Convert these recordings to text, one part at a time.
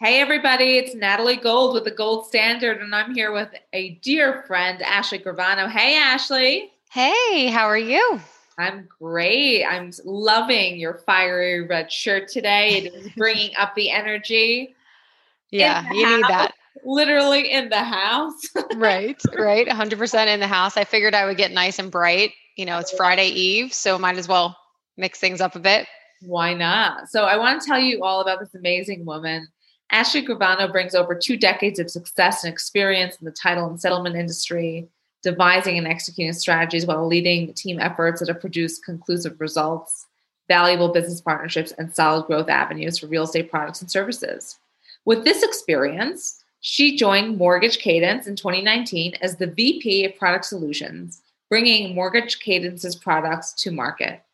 Hey, everybody, it's Natalie Gold with the Gold Standard, and I'm here with a dear friend, Ashley Gravano. Hey, Ashley. Hey, how are you? I'm great. I'm loving your fiery red shirt today. It is bringing up the energy. Yeah, the you house, need that. Literally in the house. right, right. 100% in the house. I figured I would get nice and bright. You know, it's Friday Eve, so might as well mix things up a bit. Why not? So, I want to tell you all about this amazing woman. Ashley Gravano brings over two decades of success and experience in the title and settlement industry devising and executing strategies while leading team efforts that have produced conclusive results, valuable business partnerships, and solid growth avenues for real estate products and services. With this experience, she joined Mortgage Cadence in 2019 as the VP of Product Solutions, bringing Mortgage Cadence's products to market.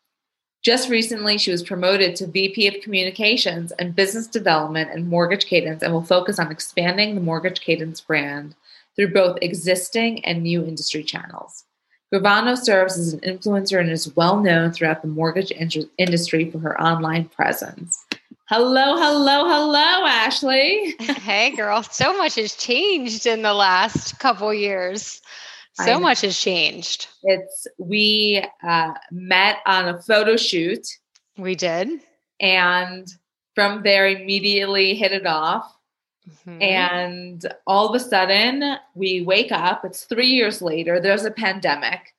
Just recently, she was promoted to VP of Communications and Business Development and Mortgage Cadence and will focus on expanding the Mortgage Cadence brand through both existing and new industry channels. Gravano serves as an influencer and is well known throughout the mortgage in- industry for her online presence. Hello, hello, hello, Ashley. Hey, girl. So much has changed in the last couple years. So much has changed. It's we uh, met on a photo shoot. We did, and from there immediately hit it off. Mm-hmm. And all of a sudden, we wake up. It's three years later. There's a pandemic.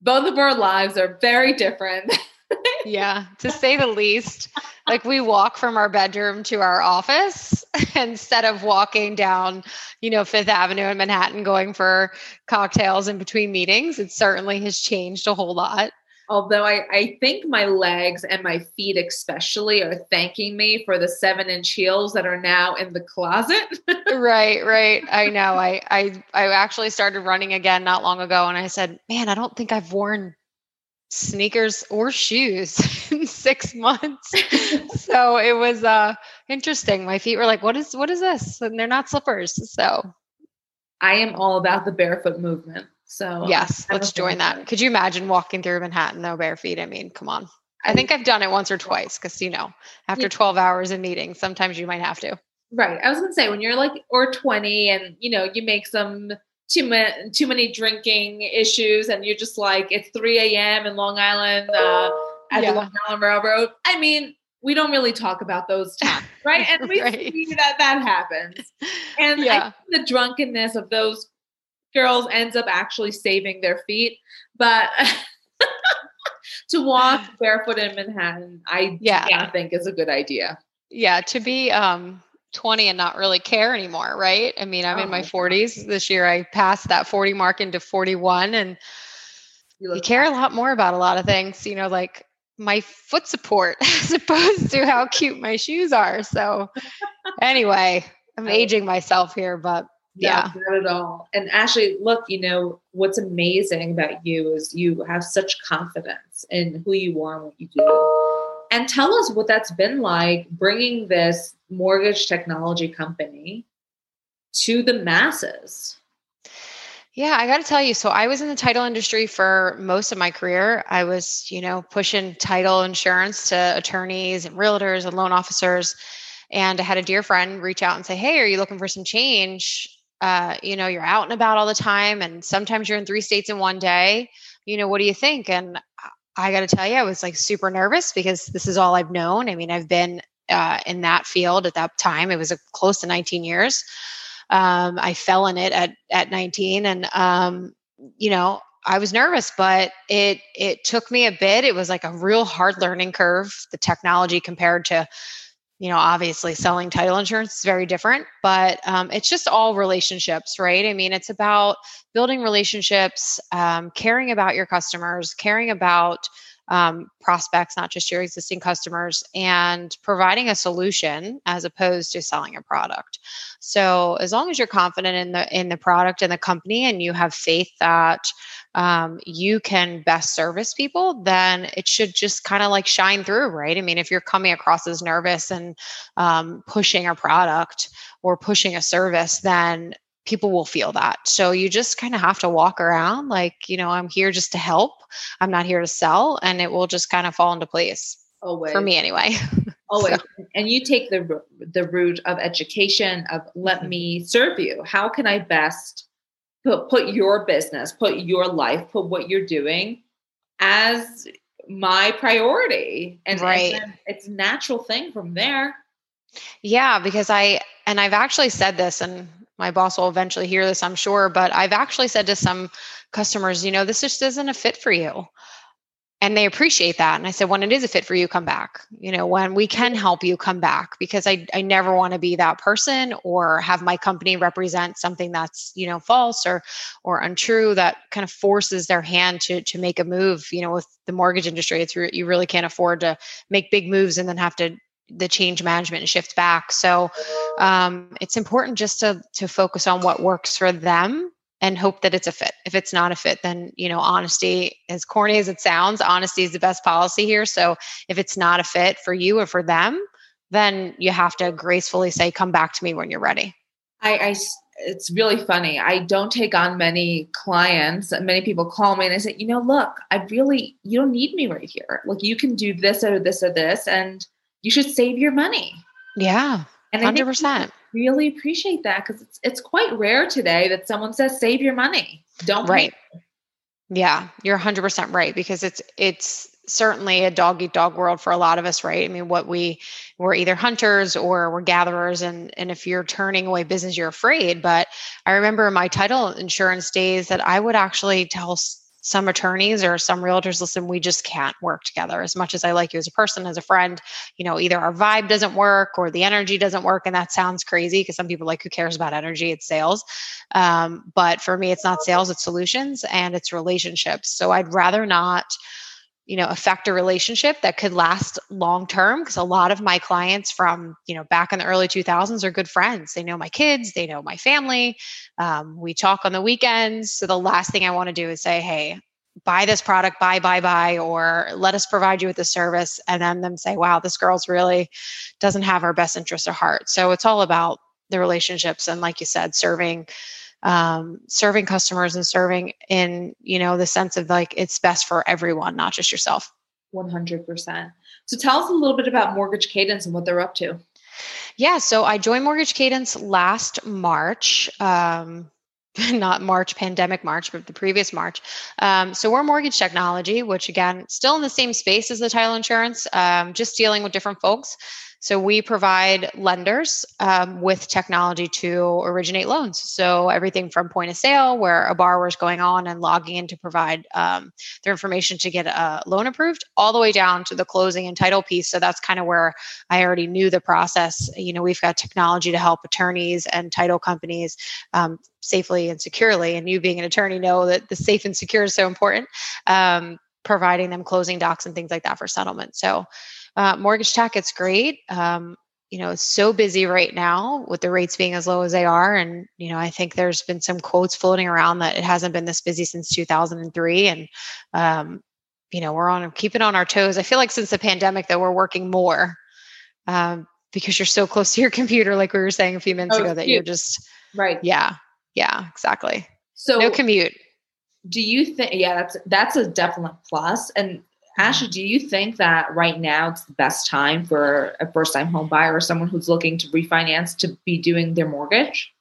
Both of our lives are very different. yeah, to say the least. Like we walk from our bedroom to our office instead of walking down, you know, Fifth Avenue in Manhattan going for cocktails in between meetings. It certainly has changed a whole lot. Although I, I think my legs and my feet, especially, are thanking me for the seven inch heels that are now in the closet. right, right. I know. I, I I actually started running again not long ago, and I said, "Man, I don't think I've worn sneakers or shoes in six months." so it was uh interesting. My feet were like, "What is what is this?" And they're not slippers. So I am all about the barefoot movement. So yes, let's join that. Could you imagine walking through Manhattan though bare feet? I mean, come on. I think I've done it once or twice because you know, after 12 hours of meetings, sometimes you might have to. Right. I was gonna say when you're like or 20 and you know, you make some too many too many drinking issues and you're just like it's 3 a.m. in Long Island uh, at yeah. the Long Island Railroad. I mean, we don't really talk about those times, right? And we right. see that that happens. And yeah. the drunkenness of those girls ends up actually saving their feet. But to walk barefoot in Manhattan, I yeah. think is a good idea. Yeah, to be um 20 and not really care anymore, right? I mean, I'm oh, in my 40s. This year I passed that 40 mark into 41 and you, you care a lot more about a lot of things, you know, like my foot support as opposed to how cute my shoes are. So anyway, I'm aging myself here, but yeah not at all and actually look you know what's amazing about you is you have such confidence in who you are and what you do and tell us what that's been like bringing this mortgage technology company to the masses yeah, I got to tell you. So I was in the title industry for most of my career. I was, you know, pushing title insurance to attorneys and realtors and loan officers. And I had a dear friend reach out and say, Hey, are you looking for some change? uh, you know, you're out and about all the time, and sometimes you're in three states in one day. You know, what do you think? And I got to tell you, I was like super nervous because this is all I've known. I mean, I've been uh, in that field at that time. It was a, close to 19 years. Um, I fell in it at at 19, and um, you know, I was nervous, but it it took me a bit. It was like a real hard learning curve. The technology compared to you know obviously selling title insurance is very different but um, it's just all relationships right? I mean it's about building relationships um, caring about your customers caring about um, prospects not just your existing customers and providing a solution as opposed to selling a product. So as long as you're confident in the in the product and the company and you have faith that um, you can best service people, then it should just kind of like shine through, right? I mean, if you're coming across as nervous and um, pushing a product or pushing a service, then people will feel that. So you just kind of have to walk around like, you know, I'm here just to help. I'm not here to sell, and it will just kind of fall into place. Always. For me, anyway. Always. so. and you take the the route of education of let me serve you. How can I best put put your business, put your life, put what you're doing as my priority, and, right. and it's a natural thing from there. Yeah, because I and I've actually said this, and my boss will eventually hear this, I'm sure, but I've actually said to some customers, you know, this just isn't a fit for you and they appreciate that. And i said when it is a fit for you come back. You know when we can help you come back. Because i, I never want to be that person or have my company represent something that's you know false or or untrue that kind of forces their hand to to make a move. You know with the mortgage industry it's re- you really can't afford to make big moves and then have to the change management and shift back. So um, it's important just to to focus on what works for them and hope that it's a fit. If it's not a fit, then, you know, honesty, as corny as it sounds, honesty is the best policy here. So if it's not a fit for you or for them, then you have to gracefully say, come back to me when you're ready. I, I it's really funny. I don't take on many clients. Many people call me and I say, you know, look, I really, you don't need me right here. Like you can do this or this or this, and you should save your money. Yeah. And 100% really appreciate that because it's it's quite rare today that someone says save your money. Don't right. Yeah, you're 100% right because it's it's certainly a dog eat dog world for a lot of us, right? I mean, what we we're either hunters or we're gatherers, and and if you're turning away business, you're afraid. But I remember in my title insurance days that I would actually tell some attorneys or some realtors listen we just can't work together. As much as i like you as a person as a friend you know either our vibe doesn't work or the energy doesn't work and that sounds crazy because some people like who cares about energy? It's sales. Um, but for me it's not sales it's solutions and it's relationships. So i'd rather not you know affect a relationship that could last long term because a lot of my clients from you know back in the early 2000s are good friends. They know my kids they know my family um, we talk on the weekends. So the last thing i want to do is say hey buy this product buy buy buy or let us provide you with the service and then them say wow this girl's really doesn't have our best interests at heart. So it's all about the relationships and like you said serving um, serving customers and serving in you know the sense of like it's best for everyone not just yourself 100% so tell us a little bit about mortgage cadence and what they're up to yeah so i joined mortgage cadence last march um, not March, pandemic March, but the previous March. Um, so we're mortgage technology, which again, still in the same space as the title insurance, um, just dealing with different folks. So we provide lenders um, with technology to originate loans. So everything from point of sale, where a borrower is going on and logging in to provide um, their information to get a loan approved, all the way down to the closing and title piece. So that's kind of where I already knew the process. You know, we've got technology to help attorneys and title companies um, safely and securely. And you being an attorney know that the safe and secure is so important. Um, providing them closing docs and things like that for settlement. So uh, mortgage tech, it's great. Um, you know, it's so busy right now with the rates being as low as they are. And, you know, I think there's been some quotes floating around that it hasn't been this busy since 2003. And, um, you know, we're on keeping on our toes. I feel like since the pandemic, though, we're working more um, because you're so close to your computer, like we were saying a few minutes oh, ago, that you're just, right. Yeah. Yeah, exactly. So, no commute. Do you think, yeah, that's, that's a definite plus. And Ashley, do you think that right now it's the best time for a first time home buyer or someone who's looking to refinance to be doing their mortgage?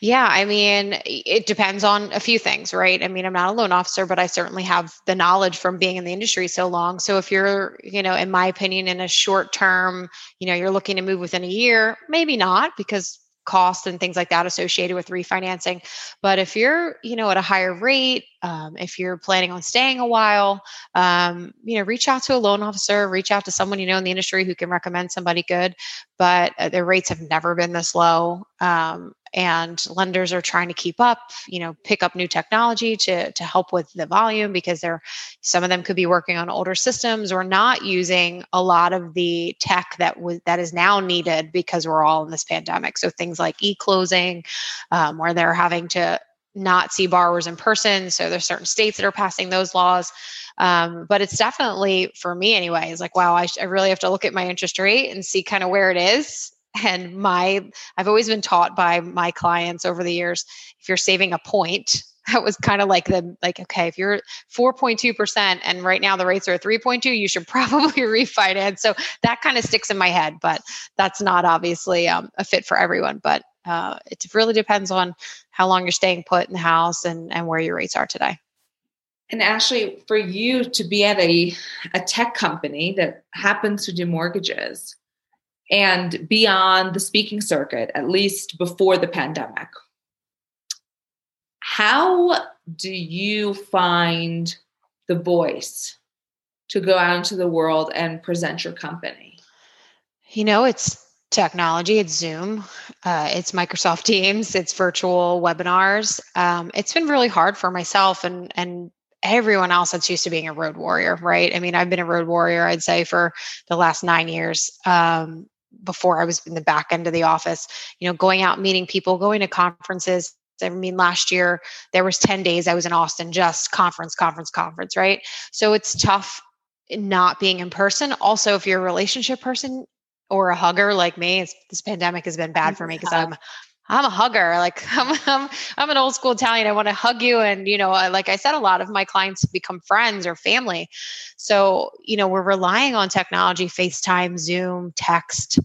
Yeah, I mean, it depends on a few things, right? I mean, I'm not a loan officer, but I certainly have the knowledge from being in the industry so long. So if you're, you know, in my opinion, in a short term, you know, you're looking to move within a year, maybe not because costs and things like that associated with refinancing. But if you're, you know, at a higher rate, um, if you're planning on staying a while, um, you know, reach out to a loan officer, reach out to someone you know in the industry who can recommend somebody good. But uh, their rates have never been this low. Um, and lenders are trying to keep up you know pick up new technology to to help with the volume because they're some of them could be working on older systems or not using a lot of the tech that was that is now needed because we're all in this pandemic. So things like e-closing um, where they're having to not see borrowers in person. So there's certain states that are passing those laws. Um, but it's definitely for me anyway like wow I, sh- I really have to look at my interest rate and see kind of where it is and my i've always been taught by my clients over the years if you're saving a point that was kind of like the like okay if you're 4.2% and right now the rates are 3.2 you should probably refinance. So that kind of sticks in my head but that's not obviously um, a fit for everyone but uh, it really depends on how long you're staying put in the house and and where your rates are today. And Ashley, for you to be at a, a tech company that happens to do mortgages and be on the speaking circuit, at least before the pandemic, how do you find the voice to go out into the world and present your company? You know, it's technology, it's Zoom, uh, it's Microsoft Teams, it's virtual webinars. Um, it's been really hard for myself and and everyone else that's used to being a road warrior, right? I mean, I've been a road warrior, I'd say, for the last nine years. Um, before I was in the back end of the office, you know, going out meeting people, going to conferences. I mean, last year there was 10 days I was in Austin, just conference, conference, conference, right? So it's tough not being in person. Also, if you're a relationship person or a hugger like me, this pandemic has been bad for me because I'm I'm a hugger. Like I'm, I'm, I'm an old school Italian. I want to hug you. And, you know, like I said, a lot of my clients become friends or family. So, you know, we're relying on technology, FaceTime, Zoom, text.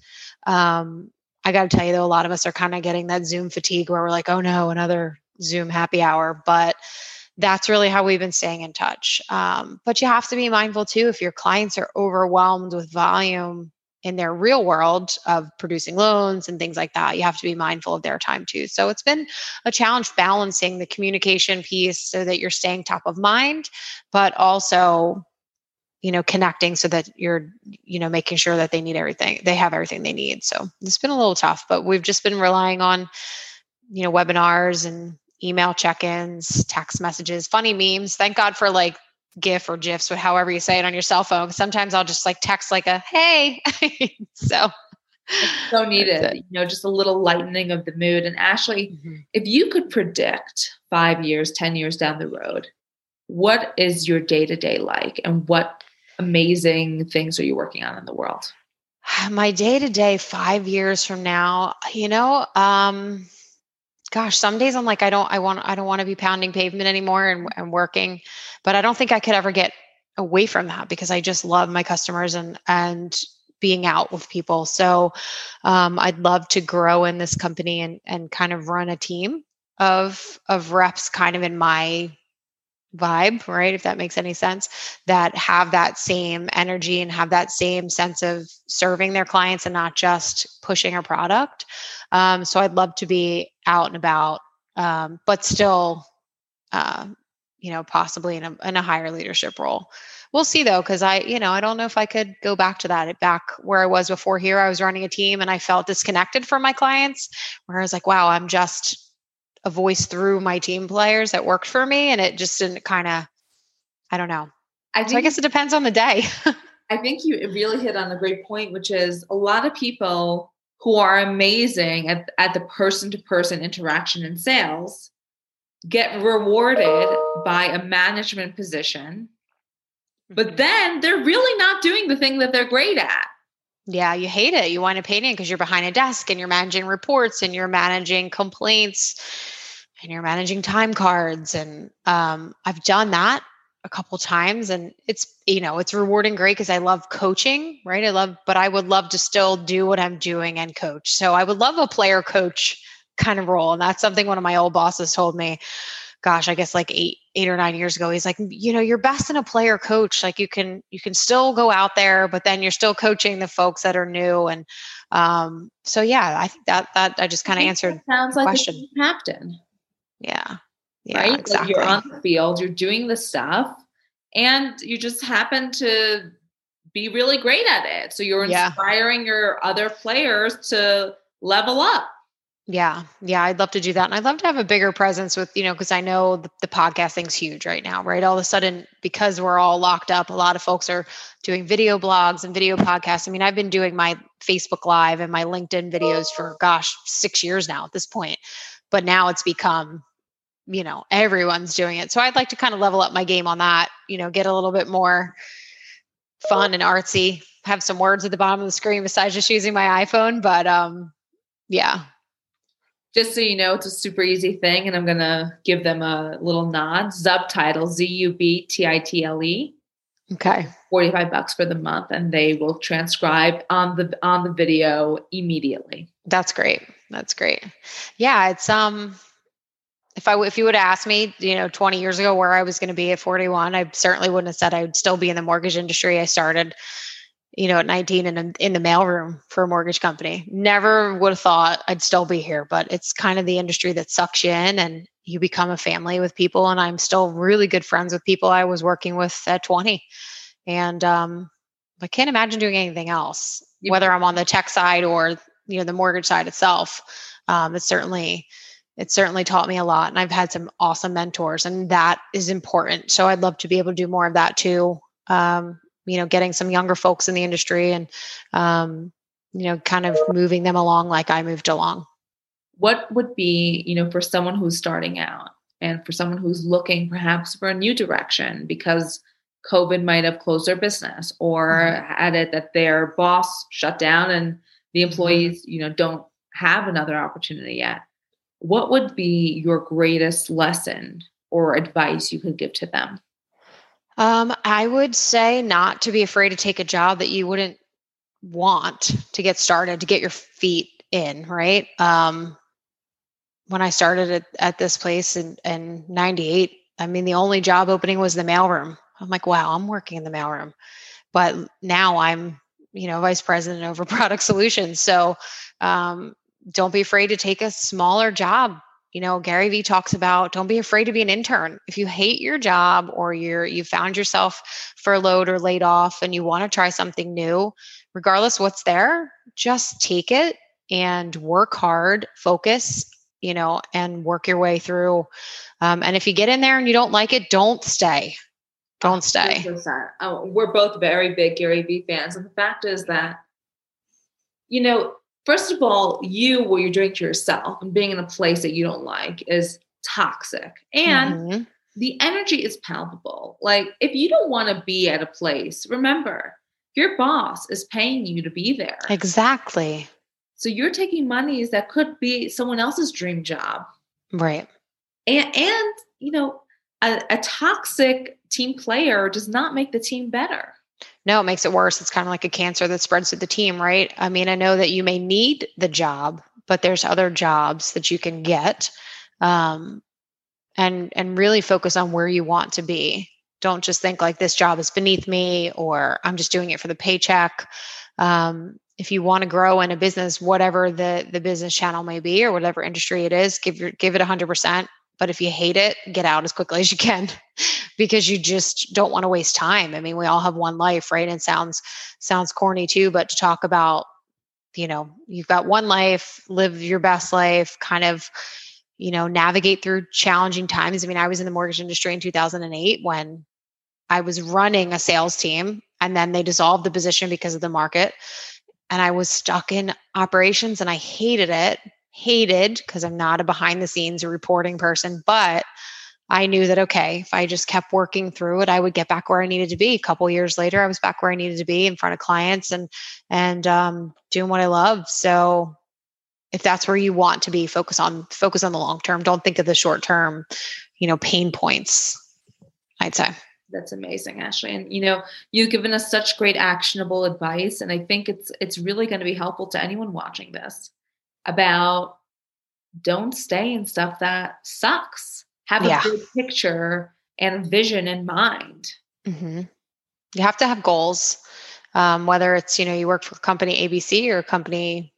Um, I got to tell you though, a lot of us are kind of getting that Zoom fatigue where we're like, oh no, another Zoom happy hour. But that's really how we've been staying in touch. Um, but you have to be mindful too if your clients are overwhelmed with volume in their real world of producing loans and things like that you have to be mindful of their time too. So it's been a challenge balancing the communication piece so that you're staying top of mind but also you know connecting so that you're you know making sure that they need everything they have everything they need. So it's been a little tough but we've just been relying on you know webinars and email check-ins text messages funny memes. Thank god for like GIF or GIFs or however you say it on your cell phone. Sometimes I'll just like text like a hey. so it's so needed, you know, just a little lightening of the mood. And Ashley, mm-hmm. if you could predict five years, 10 years down the road, what is your day to day like and what amazing things are you working on in the world? My day to day, five years from now, you know, um, gosh, some days I'm like, I don't, I want, I don't want to be pounding pavement anymore and, and working, but I don't think I could ever get away from that because I just love my customers and, and being out with people. So um, I'd love to grow in this company and, and kind of run a team of, of reps kind of in my vibe, right? If that makes any sense, that have that same energy and have that same sense of serving their clients and not just pushing a product. Um, so I'd love to be out and about, um, but still, uh, you know, possibly in a, in a higher leadership role. We'll see though, because I, you know, I don't know if I could go back to that. Back where I was before here, I was running a team and I felt disconnected from my clients, where I was like, wow, I'm just a voice through my team players that worked for me and it just didn't kind of i don't know. I, think, so I guess it depends on the day. I think you really hit on a great point which is a lot of people who are amazing at, at the person to person interaction in sales get rewarded by a management position but mm-hmm. then they're really not doing the thing that they're great at yeah, you hate it. You want up hating it because you're behind a desk and you're managing reports and you're managing complaints and you're managing time cards. And um, I've done that a couple times and it's you know it's rewarding great because i love coaching right i love but i would love to still do what i'm doing and coach so i would love a player coach kind of role and that's something one of my old bosses told me gosh, I guess like eight, eight or nine years ago, he's like, you know, you're best in a player coach. Like you can, you can still go out there, but then you're still coaching the folks that are new. And um, so, yeah, I think that, that I just kind of answered sounds like question. a captain. Yeah. Yeah, right? exactly. Like you're on the field, you're doing the stuff and you just happen to be really great at it. So you're inspiring yeah. your other players to level up. Yeah, yeah, I'd love to do that. And I'd love to have a bigger presence with, you know, because I know the, the huge right now, right? All of a sudden, because we're all locked up, a lot of folks are doing video blogs and video podcasts. I mean, I've been doing my Facebook Live and my LinkedIn videos for, gosh, six years now at this point. But now it's become, you know, everyone's doing it. So I'd like to kind of level up my game on that, you know, get a little bit more fun and artsy, have some words at the bottom of the screen besides just using my iPhone. But um, yeah, Just so you know, it's a super easy thing, and I'm gonna give them a little nod. Zubtitle Z U B T I T L E. Okay. 45 bucks for the month and they will transcribe on the on the video immediately. That's great. That's great. Yeah, it's um if I if you would ask me, you know, 20 years ago where I was going to be at 41, I certainly wouldn't have said I would still be in the mortgage industry. I started, you know, at 19 in a, in the mailroom for a mortgage company. Never would have thought I'd still be here, but it's kind of the industry that sucks you in and you become a family with people. And I'm still really good friends with people I was working with at 20. And um, I can't imagine doing anything else, whether I'm on the tech side or you know the mortgage side itself. Um, it's certainly it certainly taught me a lot and i've had some awesome mentors and that is important so i'd love to be able to do more of that too um, you know getting some younger folks in the industry and um, you know kind of moving them along like i moved along what would be you know for someone who's starting out and for someone who's looking perhaps for a new direction because covid might have closed their business or mm-hmm. had it that their boss shut down and the mm-hmm. employees you know don't have another opportunity yet what would be your greatest lesson or advice you could give to them? Um, I would say not to be afraid to take a job that you wouldn't want to get started, to get your feet in, right? Um, when I started at, at this place in, in 98, I mean, the only job opening was the mailroom. I'm like, wow, I'm working in the mailroom. But now I'm, you know, vice president over product solutions. So um, don't be afraid to take a smaller job you know gary vee talks about don't be afraid to be an intern. If you hate your job or you're you found yourself furloughed or laid off and you want to try something new regardless what's there just take it and work hard focus you know and work your way through. Um, and if you get in there and you don't like it don't stay. Don't stay. oh, we're both very big gary vee fans and the fact is that you know first of all, you, what you're doing to yourself and being in a place that you don't like is toxic. And mm-hmm. the energy is palpable. Like, if you don't want to be at a place, remember, your boss is paying you to be there. Exactly. So you're taking monies that could be someone else's dream job. Right. And, and you know, a, a toxic team player does not make the team better. No, it makes it worse. It's kind of like a cancer that spreads to the team, right? I mean, I know that you may need the job, but there's other jobs that you can get, um, and and really focus on where you want to be. Don't just think like this job is beneath me or I'm just doing it for the paycheck. Um, if you want to grow in a business, whatever the the business channel may be or whatever industry it is, give your give it 100%. But if you hate it, get out as quickly as you can because you just don't want to waste time. I mean, we all have one life, right? And sounds sounds corny too, but to talk about, you know, you've got one life, live your best life, kind of, you know, navigate through challenging times. I mean, I was in the mortgage industry in 2008 when I was running a sales team and then they dissolved the position because of the market and I was stuck in operations and I hated it hated because I'm not a behind the scenes reporting person, but I knew that okay, if I just kept working through it, I would get back where I needed to be. A couple years later, I was back where I needed to be in front of clients and and um, doing what I love. So, if that's where you want to be, focus on focus on the long term. Don't think of the short term, you know, pain points. I'd say that's amazing ashley and you know you've given us such great actionable advice and i think it's it's really going to be helpful to anyone watching this about don't stay in stuff that sucks. Have yeah. a big picture and vision in mind. Mm-hmm. You have to have goals, um, whether it's you know you work for company ABC or company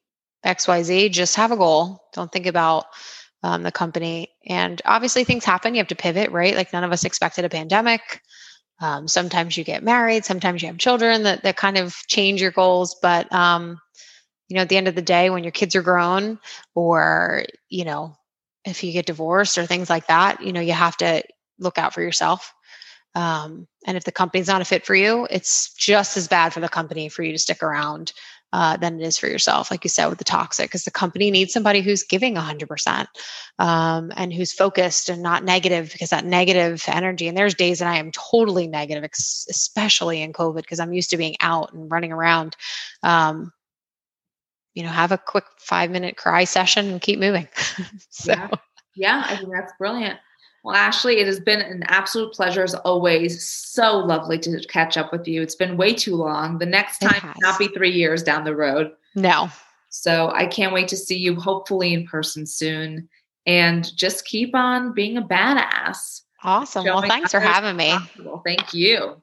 XYZ. Just have a goal. Don't think about um, the company. And obviously, things happen. You have to pivot, right? Like none of us expected a pandemic. Um, sometimes you get married. Sometimes you have children that that kind of change your goals. But um, you know at the end of the day when your kids are grown or you know if you get divorced or things like that you know you have to look out for yourself. Um, and if the company's not a fit for you it's just as bad for the company for you to stick around uh, than it is for yourself like you said with the toxic because the company needs somebody who's giving 100% um, and who's focused and not negative because that negative energy and there's days that i am totally negative especially in covid because i'm used to being out and running around um, you know, have a quick five minute cry session and keep moving. so. Yeah. yeah, I think that's brilliant. Well, Ashley, it has been an absolute pleasure as always. So lovely to catch up with you. It's been way too long. The next time not be three years down the road. No. So I can't wait to see you hopefully in person soon. And just keep on being a badass. Awesome. Well, thanks for having me. Well, thank you.